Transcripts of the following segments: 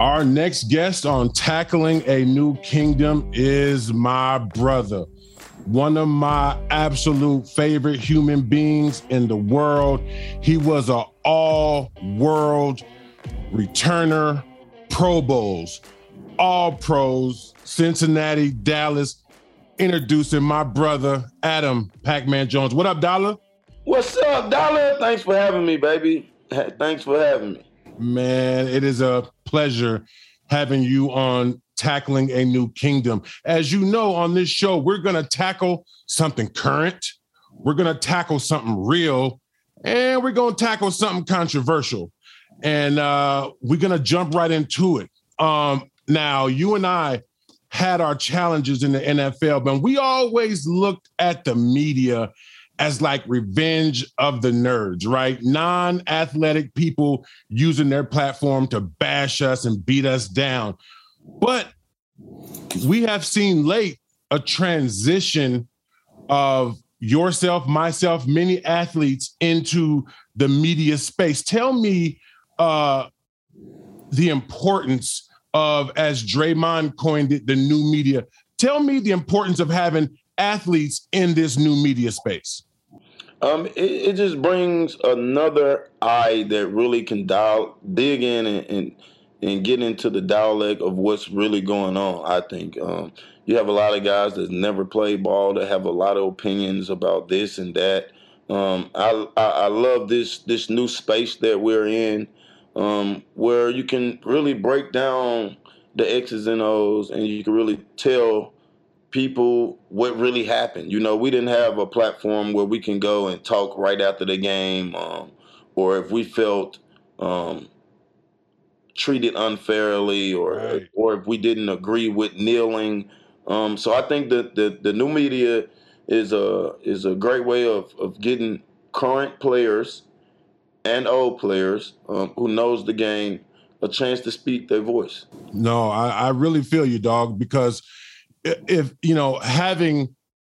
Our next guest on Tackling a New Kingdom is my brother, one of my absolute favorite human beings in the world. He was an all world returner, Pro Bowls, all pros, Cincinnati, Dallas. Introducing my brother, Adam Pac Man Jones. What up, Dollar? What's up, Dollar? Thanks for having me, baby. Thanks for having me. Man, it is a pleasure having you on Tackling a New Kingdom. As you know, on this show, we're going to tackle something current, we're going to tackle something real, and we're going to tackle something controversial. And uh, we're going to jump right into it. Um, now, you and I had our challenges in the NFL, but we always looked at the media as like revenge of the nerds, right? Non athletic people using their platform to bash us and beat us down. But we have seen late a transition of yourself, myself, many athletes into the media space. Tell me uh, the importance of, as Draymond coined it, the new media. Tell me the importance of having athletes in this new media space. Um, it, it, just brings another eye that really can dial, dig in and, and, and get into the dialect of what's really going on. I think um, you have a lot of guys that never played ball that have a lot of opinions about this and that. Um, I, I, I love this this new space that we're in, um, where you can really break down the X's and O's, and you can really tell people what really happened. You know, we didn't have a platform where we can go and talk right after the game, um, or if we felt um, treated unfairly, or right. or if we didn't agree with kneeling. Um, so I think that the, the new media is a is a great way of of getting current players and old players um, who knows the game a chance to speak their voice. No, I, I really feel you, dog, because if you know having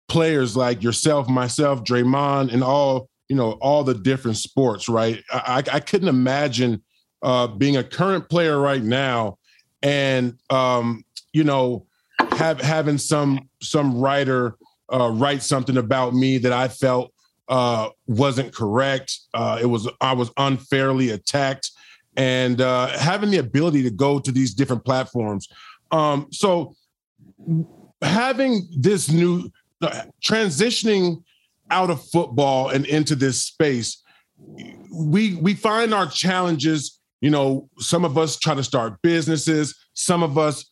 players like yourself, myself, Draymond, and all you know all the different sports, right? I, I couldn't imagine uh, being a current player right now, and um, you know have having some some writer uh, write something about me that I felt uh, wasn't correct. Uh, it was I was unfairly attacked, and uh, having the ability to go to these different platforms. Um, so having this new uh, transitioning out of football and into this space, we we find our challenges. You know, some of us try to start businesses. Some of us,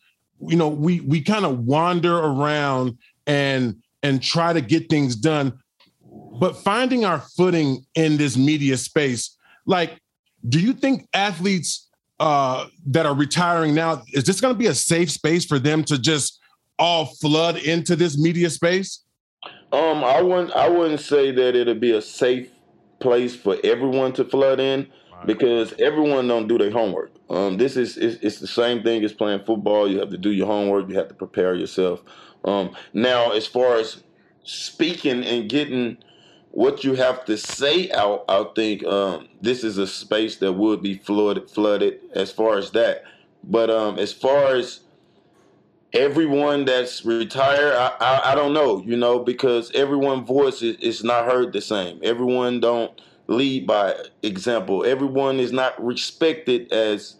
you know, we we kind of wander around and and try to get things done. But finding our footing in this media space, like, do you think athletes uh, that are retiring now is this going to be a safe space for them to just all flood into this media space? Um, I wouldn't. I wouldn't say that it'll be a safe place for everyone to flood in right. because everyone don't do their homework. Um, this is it's, it's, the same thing as playing football. You have to do your homework. You have to prepare yourself. Um, now, as far as speaking and getting what you have to say out, I think um, this is a space that would be flooded. Flooded as far as that, but um, as far as everyone that's retired, I, I, I, don't know, you know, because everyone voice is, is not heard the same. Everyone don't lead by example. Everyone is not respected as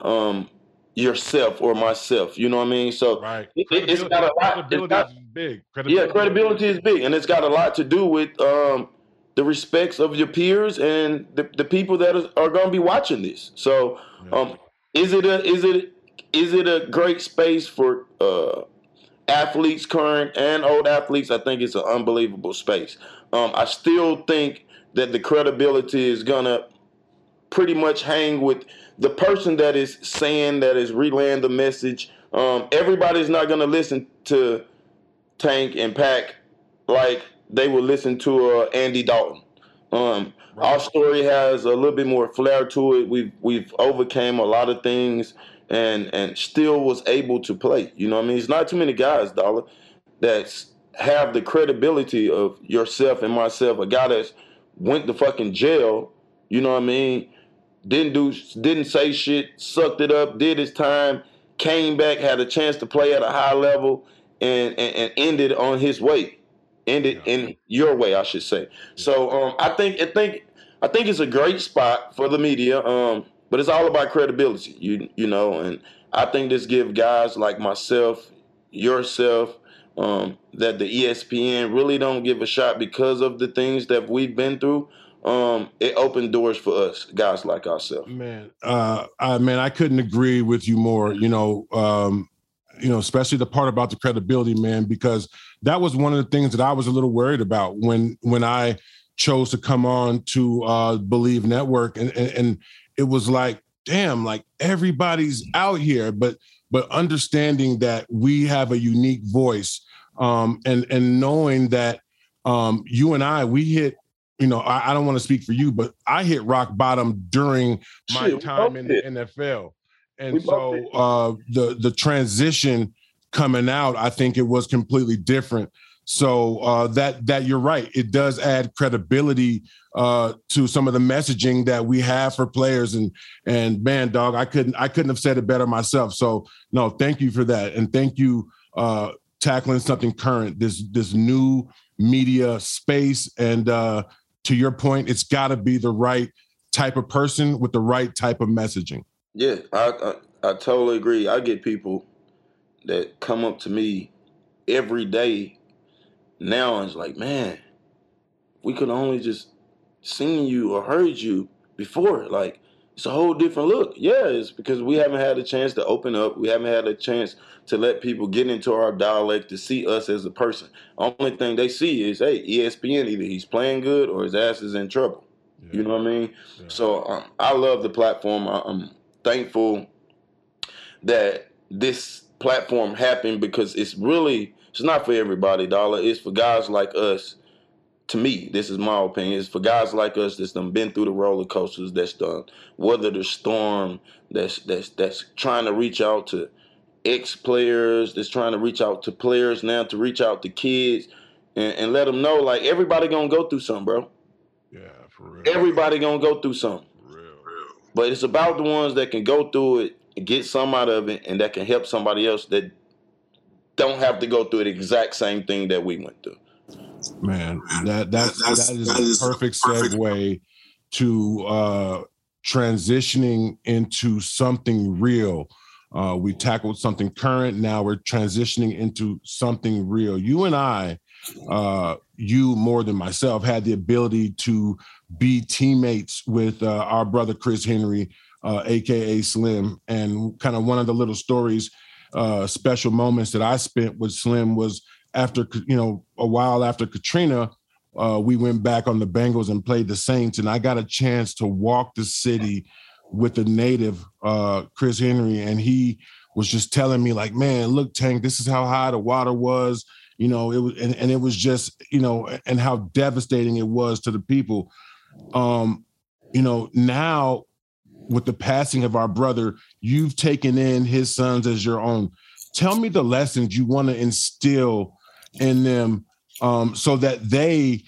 um, yourself or myself. You know what I mean? So right. it, has got a lot. Credibility got, is big. Credibility yeah, credibility is big, and it's got a lot to do with um, the respects of your peers and the, the people that are, are going to be watching this. So, yeah. um, is it a is it is it a great space for uh, athletes, current and old athletes? I think it's an unbelievable space. Um, I still think that the credibility is gonna pretty much hang with the person that is saying that is relaying the message. Um, everybody's not gonna listen to Tank and Pac like they would listen to uh, Andy Dalton. Um, right. Our story has a little bit more flair to it. We've we've overcame a lot of things and and still was able to play. You know, what I mean, it's not too many guys, dollar, that have the credibility of yourself and myself. A guy that's went to fucking jail. You know what I mean? didn't do, didn't say shit, sucked it up, did his time, came back, had a chance to play at a high level, and and, and ended on his way, ended yeah. in your way, I should say. So um, I think I think I think it's a great spot for the media. Um, but it's all about credibility, you you know, and I think this give guys like myself, yourself, um, that the ESPN really don't give a shot because of the things that we've been through. Um, it opened doors for us, guys like ourselves. Man, uh, I man, I couldn't agree with you more. You know, um, you know, especially the part about the credibility, man, because that was one of the things that I was a little worried about when when I chose to come on to uh, Bleav Network, and, and it was like, damn, like everybody's out here, but but understanding that we have a unique voice um, and and knowing that um, you and I we hit you know I, I don't want to speak for you but I hit rock bottom during my Shit, time in the NFL and we so uh, the the transition coming out I think it was completely different so uh, that that you're right it does add credibility uh, to some of the messaging that we have for players and and man dog I couldn't I couldn't have said it better myself so no thank you for that and thank you uh, tackling something current, this this new media space. And uh, to your point, it's got to be the right type of person with the right type of messaging. Yeah, I, I, I totally agree. I get people that come up to me every day now it's like, man, we could only just seen you or heard you before. Like, it's a whole different look. Yeah, it's because we haven't had a chance to open up. We haven't had a chance to let people get into our dialect to see us as a person. Only thing they see is, hey, ESPN, either he's playing good or his ass is in trouble. Yeah. You know what I mean? Yeah. So um, I love the platform. I'm thankful that this platform happened because it's really it's not for everybody, dollar. It's for guys like us to me, this is my opinion, It's for guys like us that's done been through the roller coasters, that's done weather the storm, that's that's that's trying to reach out to ex players, that's trying to reach out to players now to reach out to kids and, and let them know like everybody gonna go through something, bro. Yeah, for real. Everybody gonna go through something. real, real. But it's about the ones that can go through it and get some out of it and that can help somebody else that don't have to go through the exact same thing that we went through. Man, that that's, that's that is that a is perfect, perfect segue to uh, transitioning into something real. Uh, we tackled something current. Now we're transitioning into something real. You and I, uh, you more than myself, had the ability to be teammates with uh, our brother Chris Henry, aka uh, Slim. And kind of one of the little stories, uh, special moments that I spent with Slim was after you know a while after Katrina, uh, we went back on the Bengals and played the Saints, and I got a chance to walk the city with the native uh, Chris Henry, and he was just telling me like, "Man, look, Tank, this is how high the water was." You know, it was, and, and it was just, you know, and how devastating it was to the people. Um, you know, now with the passing of our brother, you've taken in his sons as your own. Tell me the lessons you want to instill in them um, so that they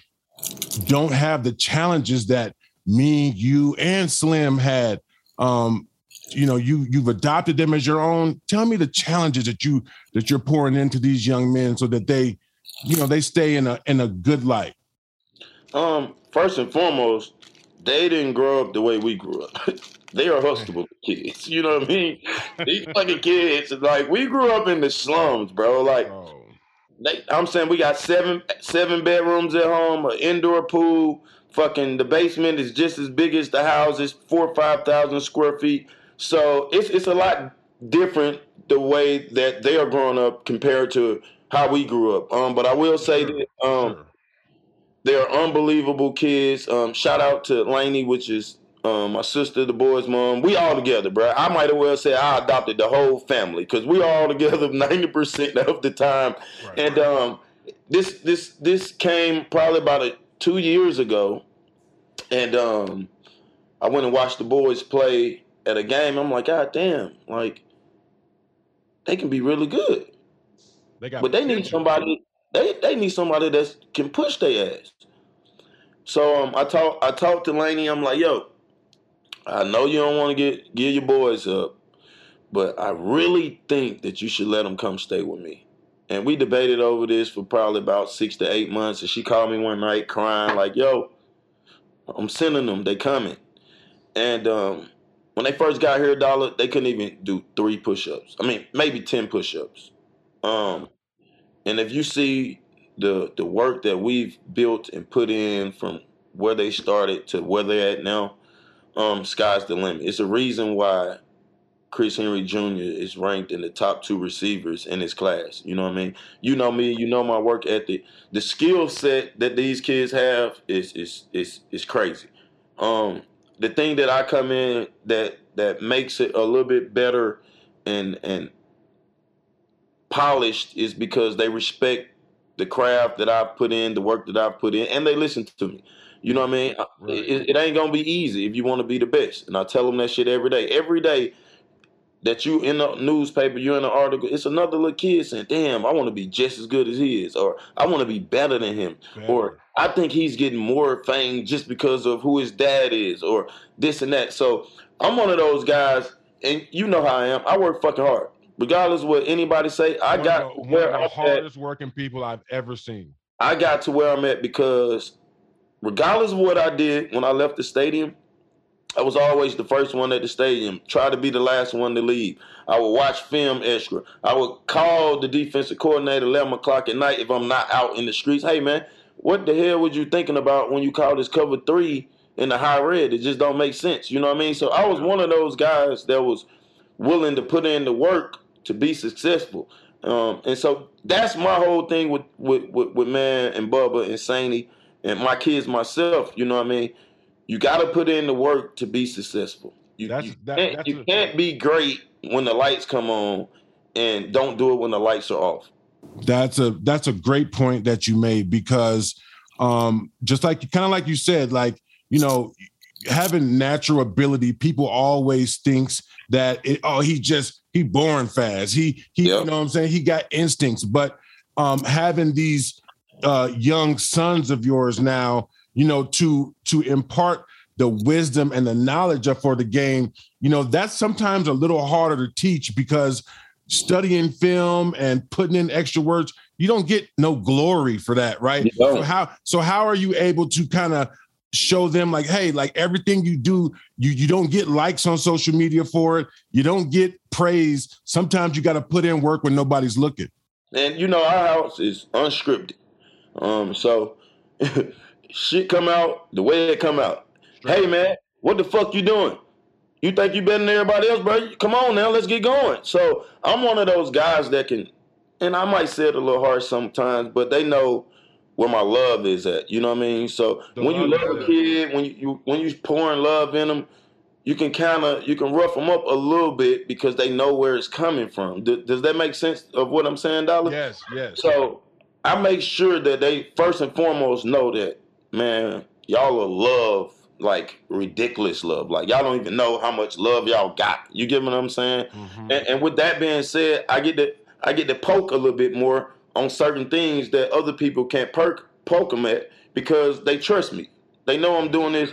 don't have the challenges that me, you, and Slim had. Um, you know, you you've adopted them as your own. Tell me the challenges that you that you're pouring into these young men so that they, you know, they stay in a in a good light. Um, first and foremost, they didn't grow up the way we grew up. they are hustable kids. You know what I mean? These fucking kids, like we grew up in the slums, bro. Like oh. They, I'm saying we got seven seven bedrooms at home, an indoor pool. Fucking the basement is just as big as the house. It's four or five thousand square feet. So it's it's a lot different the way that they are growing up compared to how we grew up. Um, but I will say that um, sure. they're unbelievable kids. Um, shout out to Laney, which is um, my sister, the boy's mom, we all together, bro. I might as well say I adopted the whole family because we all together ninety percent of the time. Right. And um, this this this came probably about a, two years ago, and um, I went and watched the boys play at a game. I'm like, God damn, like they can be really good. They got but they need somebody. They they need somebody that can push their ass. So um, I talked I talked to Laney. I'm like, yo, I know you don't want to get give your boys up, but I really think that you should let them come stay with me. And we debated over this for probably about six to eight months. And she called me one night crying, like, yo, I'm sending them, they coming. And um, when they first got here, Dollar, they couldn't even do three push-ups. I mean, maybe 10 push-ups. Um, and if you see the the work that we've built and put in from where they started to where they're at now, um, sky's the limit. It's a reason why Chris Henry Jr. is ranked in the top two receivers in his class. You know what I mean? You know me, you know my work ethic. The skill set that these kids have is is is is crazy. Um, the thing that I come in that that makes it a little bit better and and polished is because they respect the craft that I've put in, the work that I've put in, and they listen to me. You know what I mean? Right. It, it, ain't gonna be easy if you want to be the best, and I tell them that shit every day. Every day that you in the newspaper, you're in an article, it's another little kid saying, "Damn, I want to be just as good as he is," or "I want to be better than him," better. or "I think he's getting more fame just because of who his dad is," or this and that. So I'm one of those guys, and you know how I am. I work fucking hard regardless of what anybody say, I one got the, where one of the hardest at, working people I've ever seen. I got to where I'm at because regardless of what I did when I left the stadium, I was always the first one at the stadium. Try to be the last one to leave. I would watch film extra. I would call the defensive coordinator 11 o'clock at night if I'm not out in the streets. Hey man, what the hell were you thinking about when you called this cover three in the high red? It just don't make sense. You know what I mean? So I was one of those guys that was willing to put in the work to be successful. Um, and so that's my whole thing with with, with, with man and Bubba and Saney and my kids myself. You know what I mean? You got to put in the work to be successful. You, that's, you that, can't, that's you a, can't be great when the lights come on and don't do it when the lights are off. That's a that's a great point that you made because um just like kind of like you said like you know having natural ability people always thinks that it, oh he just he born fast. He he yep. you know what I'm saying? He got instincts, but um having these uh young sons of yours now, you know, to to impart the wisdom and the knowledge of for the game, you know, that's sometimes a little harder to teach because studying film and putting in extra words, you don't get no glory for that, right? So how so how are you able to kind of show them like hey like everything you do you you don't get likes on social media for it you don't get praise sometimes you got to put in work when nobody's looking. And you know our house is unscripted um so shit come out the way it come out Straight. hey man what the fuck you doing you think you better than everybody else bro come on now let's get going so i'm one of those guys that can and i might say it a little harsh sometimes but they know where my love is at. You know what I mean? So the when you love a kid, when you, you when you pouring love in them, you can kind of you can rough them up a little bit because they know where it's coming from. D- does that make sense of what I'm saying, Dollar? Yes, yes. So I make sure that they first and foremost know that man, y'all are love like ridiculous love. Like y'all don't even know how much love y'all got. You get what I'm saying? Mm-hmm. And, and with that being said, I get to I get to poke a little bit more on certain things that other people can't perk, poke them at because they trust me. They know I'm doing this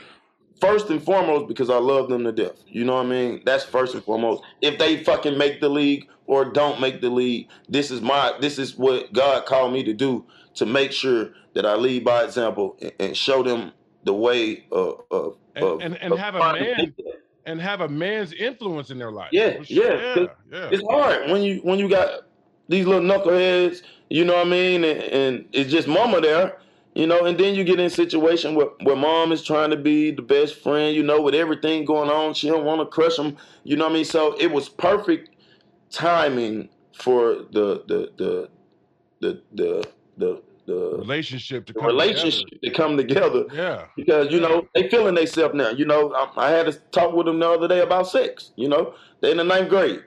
first and foremost because I love them to death. You know what I mean? That's first and foremost. If they fucking make the league or don't make the league, this is my this is what God called me to do to make sure that I lead by example and, and show them the way of, of, and, of, and, and of have a man and have a man's influence in their life. Yeah, sure. yeah, yeah, yeah. It's hard when you when you got these little knuckleheads, you know what I mean? And, and, it's just mama there, you know, and then you get in a situation where, where mom is trying to be the best friend, you know, with everything going on. She don't want to crush them, you know what I mean? So it was perfect timing for the the the the the the, the relationship to come relationship together. to come together. Yeah, because you know they feeling themselves now. You know, I, I, had to talk with them the other day about sex. You know, they in the ninth grade.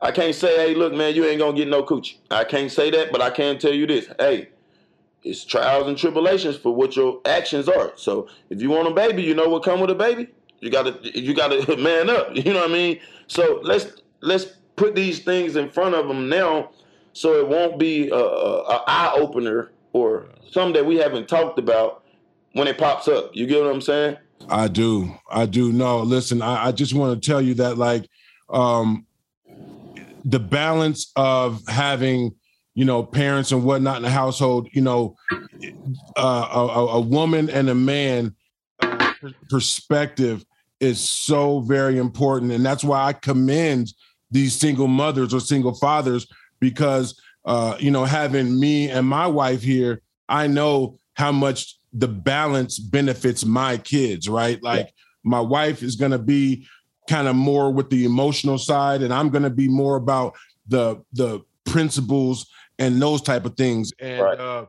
I can't say, hey, look, man, you ain't gonna get no coochie. I can't say that, but I can tell you this. Hey, it's trials and tribulations for what your actions are. So if you want a baby, you know what come with a baby. You gotta you gotta man up. You know what I mean? So let's let's put these things in front of them now, so it won't be a, a, a eye opener or something that we haven't talked about when it pops up. You get what I'm saying? I do. I do. No, listen, I, I just want to tell you that like um the balance of having you know parents and whatnot in the household you know uh, a, a, woman and a man uh, perspective is so very important and that's why i commend these single mothers or single fathers because uh, you know having me and my wife here i know how much the balance benefits my kids right like yeah. my wife is going to be kind of more with the emotional side and i'm going to be more about the the principles and those type of things and right. uh,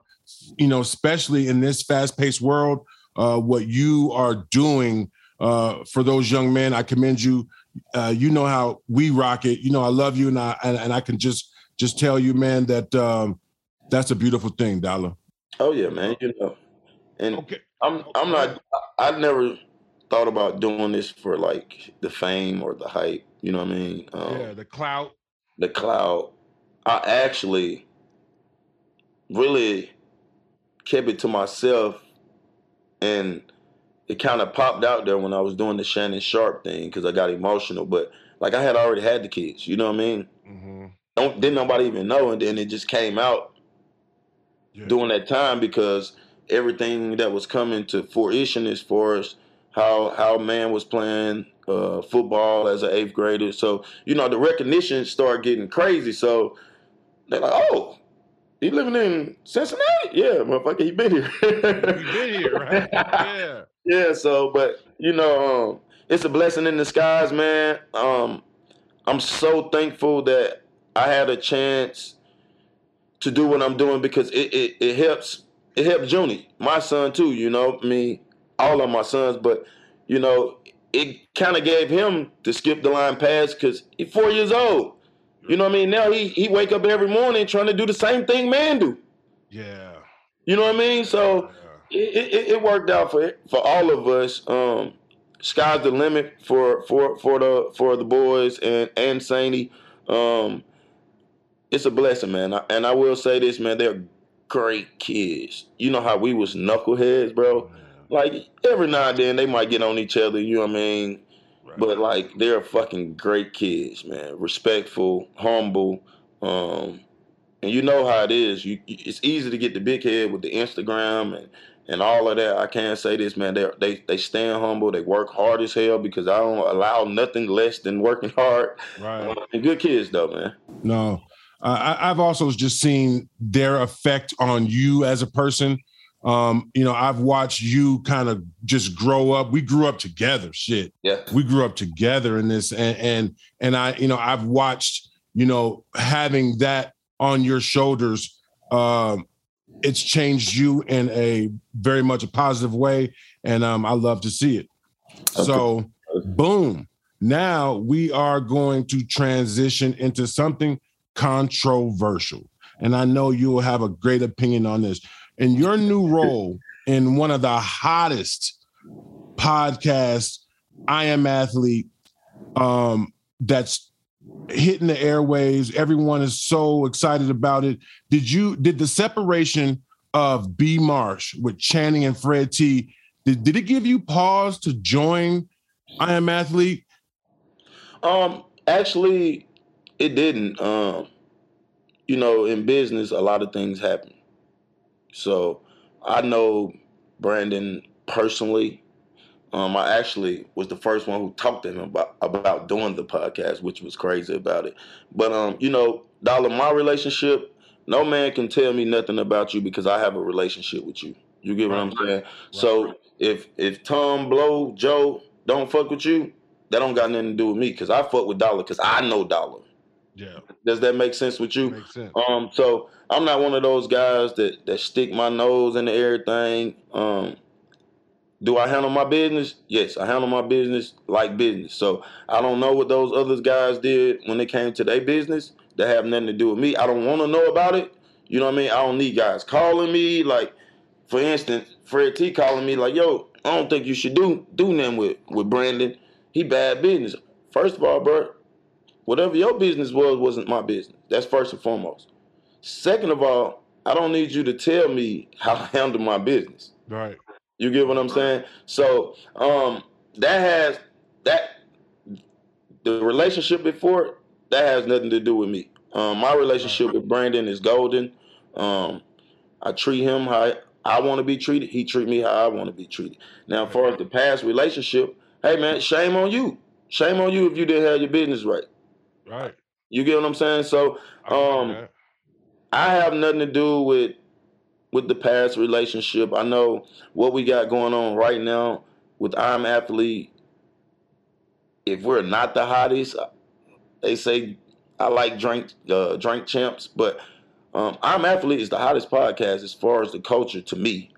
you know especially in this fast-paced world uh, what you are doing uh, for those young men i commend you uh, you know how we rock it you know i love you and i and, and i can just just tell you man that um, that's a beautiful thing dollar oh yeah man you know and okay. i'm i'm not i never thought about doing this for like the fame or the hype. You know what I mean? Um, yeah, the clout. The clout. I actually really kept it to myself, and it kind of popped out there when I was doing the Shannon Sharpe thing because I got emotional. But like I had already had the kids. You know what I mean? Mm-hmm. Don't didn't nobody even know, and then it just came out yeah. during that time because everything that was coming to fruition as far as how how man was playing uh, football as an eighth grader. So you know the recognition started getting crazy. So they're like, oh. He living in Cincinnati? Yeah, motherfucker, he been here. he been here, right? Yeah. yeah, so but you know, um, it's a blessing in disguise, man. Um, I'm so thankful that I had a chance to do what I'm doing because it, it, it helps it helps Junie, my son too, you know. I mean, all of my sons, but you know, it kind of gave him to skip the line pass because he's four years old. You know what I mean? Now he he wake up every morning trying to do the same thing man do. Yeah. You know what I mean? So yeah. it, it, it, worked out for for all of us. Um, sky's the limit for for for the for the boys and and Sainty. Um, it's a blessing, man. And I will say this, man. They're great kids. You know how we was knuckleheads, bro like every now and then they might get on each other, you know what I mean? Right. But like they're fucking great kids, man. Respectful, humble, um, and you know how it is. You, it's easy to get the big head with the Instagram and and all of that. I can't say this, man. They they they stand humble. They work hard as hell because I don't allow nothing less than working hard. Right. Uh, and good kids though, man. No, uh, I, I've also just seen their effect on you as a person um, you know, I've watched you kind of just grow up. We grew up together. Shit. Yeah. We grew up together in this. And and and I, you know, I've watched, you know, having that on your shoulders, um, it's changed you in a very much a positive way. And um, I love to see it. Okay. So boom. Now we are going to transition into something controversial. And I know you will have a great opinion on this in your new role in one of the hottest podcasts, I am athlete, um, that's hitting the airwaves. Everyone is so excited about it. Did you did the separation of B Marsh with Channing and Fred T? Did, did it give you pause to join I am athlete? Um, actually, it didn't. Um, you know, in business, a lot of things happen. So I know Brandon personally. Um, I actually was the first one who talked to him about about doing the podcast, which was crazy about it. But um, you know, Dollar, my relationship, no man can tell me nothing about you because I have a relationship with you. You get what I'm saying? Right. So if if Tom, Blow, Joe don't fuck with you, that don't got nothing to do with me because I fuck with Dollar because I know Dollar. Yeah. Does that make sense with you? Sense. Um, so I'm not one of those guys that that stick my nose into everything. Um, do I handle my business? Yes, I handle my business like business. So I don't know what those other guys did when it came to their business. That have nothing to do with me. I don't want to know about it. You know what I mean? I don't need guys calling me. Like, for instance, Fred T calling me like, "Yo, I don't think you should do do nothing with with Brandon. He bad business." First of all, bro, Whatever your business was, wasn't my business. That's first and foremost. Second of all, I don't need you to tell me how to handle my business. Right. You get what I'm saying? So um, that has that the relationship before that has nothing to do with me. Um, my relationship with Brandon is golden. Um, I treat him how I want to be treated. He treat me how I want to be treated. Now, as far as the past relationship, hey man, shame on you. Shame on you if you didn't have your business right. Right. You get what I'm saying? So, um, I have nothing to do with with the past relationship. I know what we got going on right now with I'm athlete. If we're not the hottest, they say I like drink uh, drink champs, but um, I'm athlete is the hottest podcast as far as the culture to me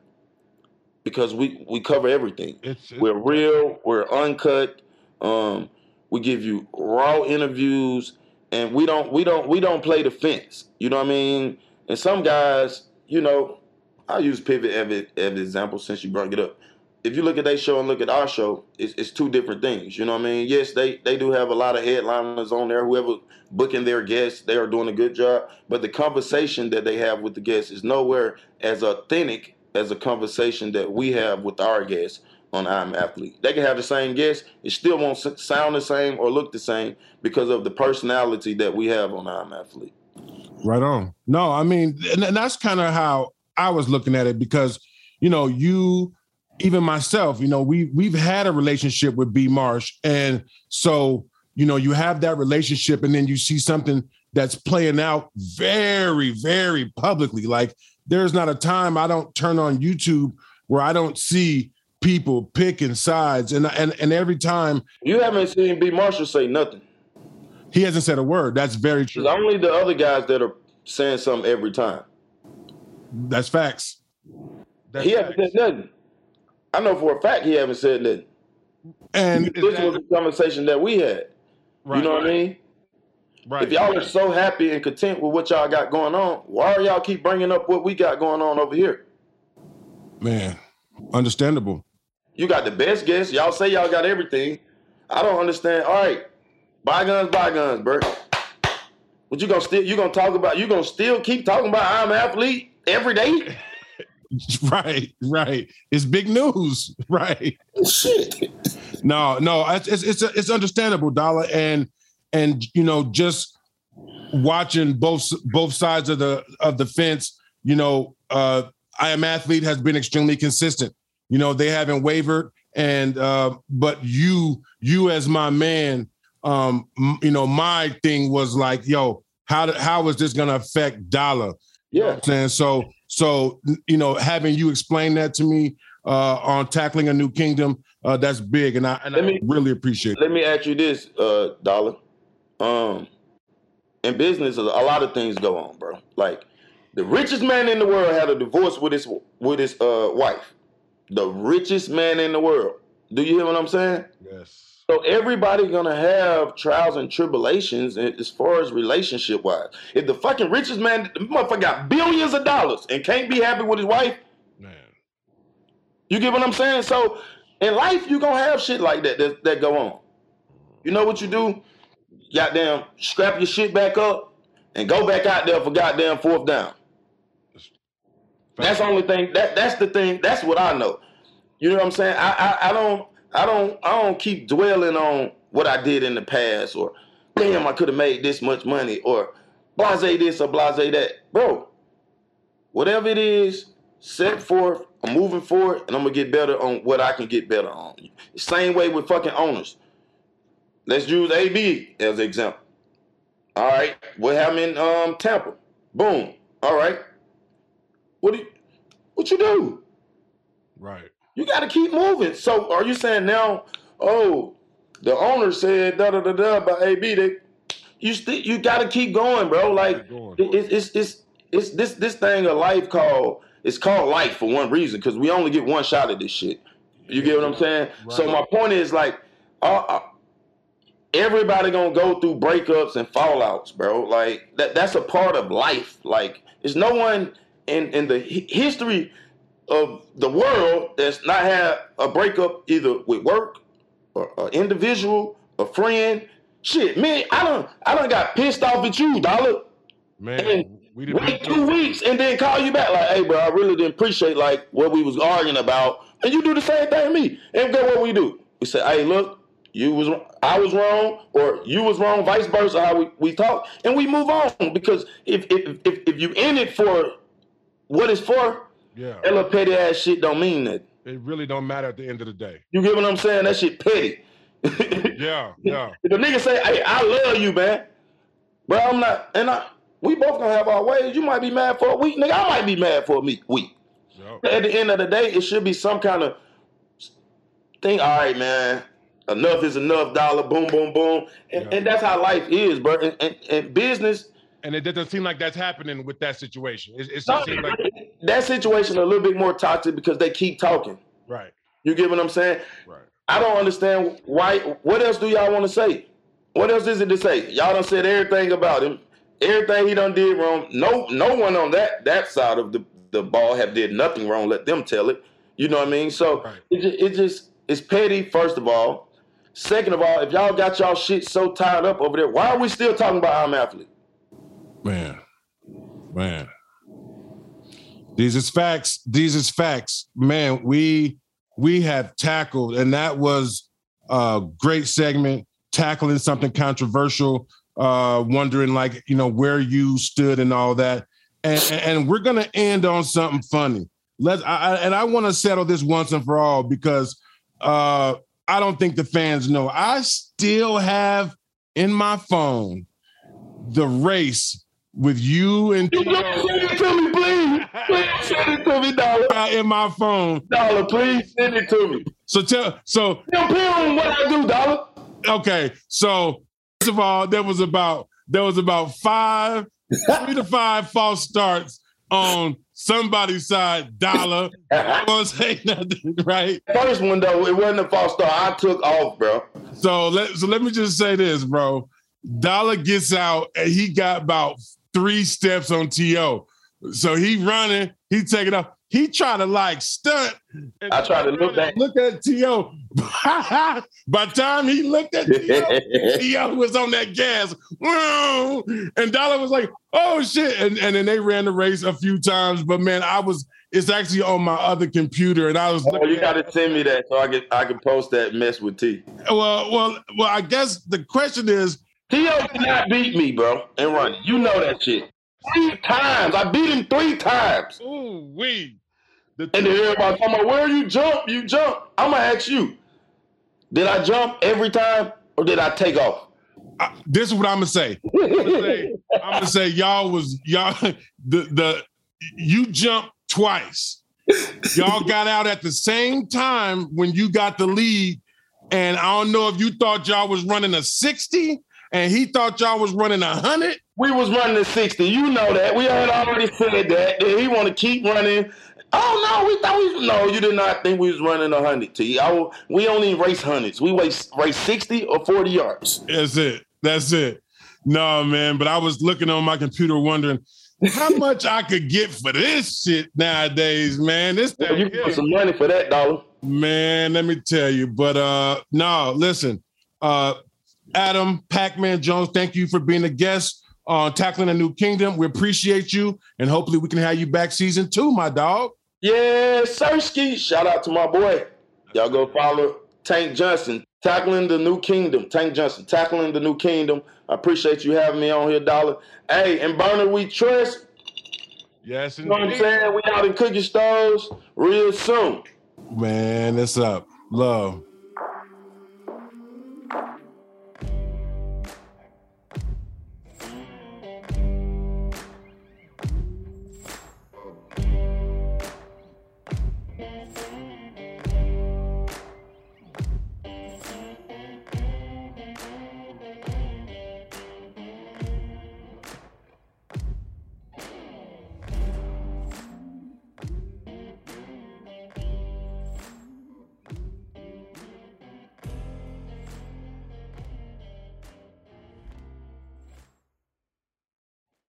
because we we cover everything. It's, it's, we're real. We're uncut. Um, we give you raw interviews, and we don't we don't we don't play the fence. You know what I mean? And some guys, you know, I'll use pivot as an example since you brought it up. If you look at their show and look at our show, it's, it's two different things. You know what I mean? Yes, they they do have a lot of headliners on there. Whoever booking their guests, they are doing a good job. But the conversation that they have with the guests is nowhere as authentic as a conversation that we have with our guests on I'm Athlete. They can have the same guest, it still won't sound the same or look the same because of the personality that we have on I'm Athlete. Right on. No, I mean, and that's kind of how I was looking at it because, you know, you, even myself, you know, we we've had a relationship with B Marsh, and so you know, you have that relationship, and then you see something that's playing out very, very publicly. Like, there's not a time I don't turn on YouTube where I don't see people picking sides, and and and every time you haven't seen B Marshall say nothing. He hasn't said a word. That's very true. It's only the other guys that are saying something every time. That's facts. That's he facts. hasn't said nothing. I know for a fact he haven't said nothing. And this that, was a conversation that we had. Right, you know what I mean? Right. If y'all are so happy and content with what y'all got going on, why are y'all keep bringing up what we got going on over here? Man, understandable. You got the best guess. Y'all say y'all got everything. I don't understand. All right, bygones, bygones, Bert. What you gonna still you gonna talk about? You gonna still keep talking about I'm athlete every day? right, right. It's big news, right? Shit. No, no, it's it's it's understandable, Dollar, and and you know just watching both both sides of the of the fence. You know, uh, I am athlete has been extremely consistent. You know, they haven't wavered, and uh, but you you as my man um, you know, my thing was like, yo, how how is this gonna affect dollar? Yeah. You know so so you know, having you explain that to me uh on tackling a new kingdom, uh that's big and I and let I me, really appreciate it. Let me ask you this, uh, Dollar. Um in business a lot of things go on, bro. Like the richest man in the world had a divorce with his with his uh wife. The richest man in the world. Do you hear what I'm saying? Yes. So everybody gonna have trials and tribulations as far as relationship wise. If the fucking richest man, the motherfucker got billions of dollars and can't be happy with his wife, man, you get what I'm saying? So in life, you gonna have shit like that that, that go on. You know what you do? Goddamn, scrap your shit back up and go back out there for goddamn fourth down. That's the only thing. That that's the thing. That's what I know. You know what I'm saying? I I, I don't I don't I don't keep dwelling on what I did in the past or damn I could have made this much money or blase this or blase that. Bro, whatever it is, set forth, I'm moving forward and I'm gonna get better on what I can get better on. Same way with fucking owners. Let's use AB as an example. All right, what happened in um, Tampa? Boom. All right. What do you, what you do? Right. You got to keep moving. So are you saying now, oh, the owner said da da da da about AB that you still you got to keep going, bro. Like going, it's, it's it's it's this this thing of life called it's called life for one reason because we only get one shot at this shit. You get what I'm saying? Right. So my point is like, uh, uh, everybody gonna go through breakups and fallouts, bro. Like that that's a part of life. Like there's no one in in the history of the world that's not had a breakup either with work or an individual, a friend. Shit, man, I don't I don't got pissed off at you, dollar. Man, and we wait two weeks and then call you back like, hey, bro, I really didn't appreciate like what we was arguing about, And you do the same thing to me. And go what we do? We say, hey, look, you was I was wrong, or you was wrong, vice versa, how we, we talk, and we move on. Because if if if, if you in it for what it's for, Yeah. that little petty ass shit don't mean that. It really don't matter at the end of the day. You get what I'm saying? That shit petty. Yeah, yeah. If a nigga say, "Hey, I love you, man," bro, I'm not, and I, we both gonna have our ways. You might be mad for a week, nigga. I might be mad for a week. week. At the end of the day, it should be some kind of thing. All right, man. Enough is enough. Dollar, boom, boom, boom, and, Yeah. and that's how life is, bro. And, and, and business, And it doesn't seem like that's happening with that situation. It, it seems like that situation a little bit more toxic because they keep talking. right, You get what I'm saying? right. I don't understand why. What else do y'all want to say? What else is it to say? Y'all done said everything about him, everything he done did wrong. No, no one on that that side of the, the ball have did nothing wrong. Let them tell it. You know what I mean? So Right. it, it just it's petty. First of all, second of all, if y'all got y'all shit so tied up over there, why are we still talking about I'm athlete? Man, man. These is facts. These is facts. Man, we we have tackled, and that was a great segment, tackling something controversial, uh, wondering like, you know, where you stood and all that. And and we're gonna end on something funny. Let's I, I- and I want to settle this once and for all because uh I don't think the fans know. I still have in my phone the race with you and You Tito send it to me, please. Please send it to me, dollar. in my phone. Dollar, please send it to me. So tell so Don't on what I do, dollar. okay. So first of all, there was about there was about five, three to five false starts on somebody's side. Dollar, I won't say nothing, right? First one though, it wasn't a false start. I took off, bro. So let so let me just say this, bro. Dollar gets out and he got about three steps on To. So he running, he taking off. He trying to like stunt. I tried to look back. Look at To. By the time he looked at T.O., T.O. was on that gas. And Dollar was like, oh shit. And, and then they ran the race a few times. But man, I was, it's actually on my other computer. And I was Oh, you gotta send me that so I can I can post that mess with T. well, well, well, I guess the question is, T.O. did not beat me, bro, and run. You know that shit. Three times. I beat him three times. ooh, we. The And then everybody talking about where you jump, you jump. I'm gonna ask you, did I jump every time or did I take off? I- this is what I'm gonna say. I'm gonna say, I'm gonna say y'all was y'all the the you jumped twice. Y'all got out at the same time when you got the lead, and I don't know if you thought y'all was running a 60 and he thought y'all was running a hundred. We was running at 60. You know that. We had already said that. that he want to keep running. Oh no, we thought we no. You did not think we was running a hundred. T. I, we only race hundreds. We race race 60 or 40 yards. That's it. That's it. No, man, but I was looking on my computer wondering how much I could get for this shit nowadays, man. This Well, you get some money for that dollar. Man, let me tell you. But uh no, listen. Uh Adam Pac-Man Jones, thank you for being a guest on Tackling a New Kingdom. We appreciate you, and hopefully we can have you back season two, my dog. Yeah, Sirski. Shout out to my boy. Y'all go follow Tank Johnson, tackling the new kingdom. Tank Johnson, tackling the new kingdom. I appreciate you having me on here, Dollar. Hey, and Burner, we trust. Yes, You know what I'm saying? We out in cookie stores real soon. Man, it's up. Love.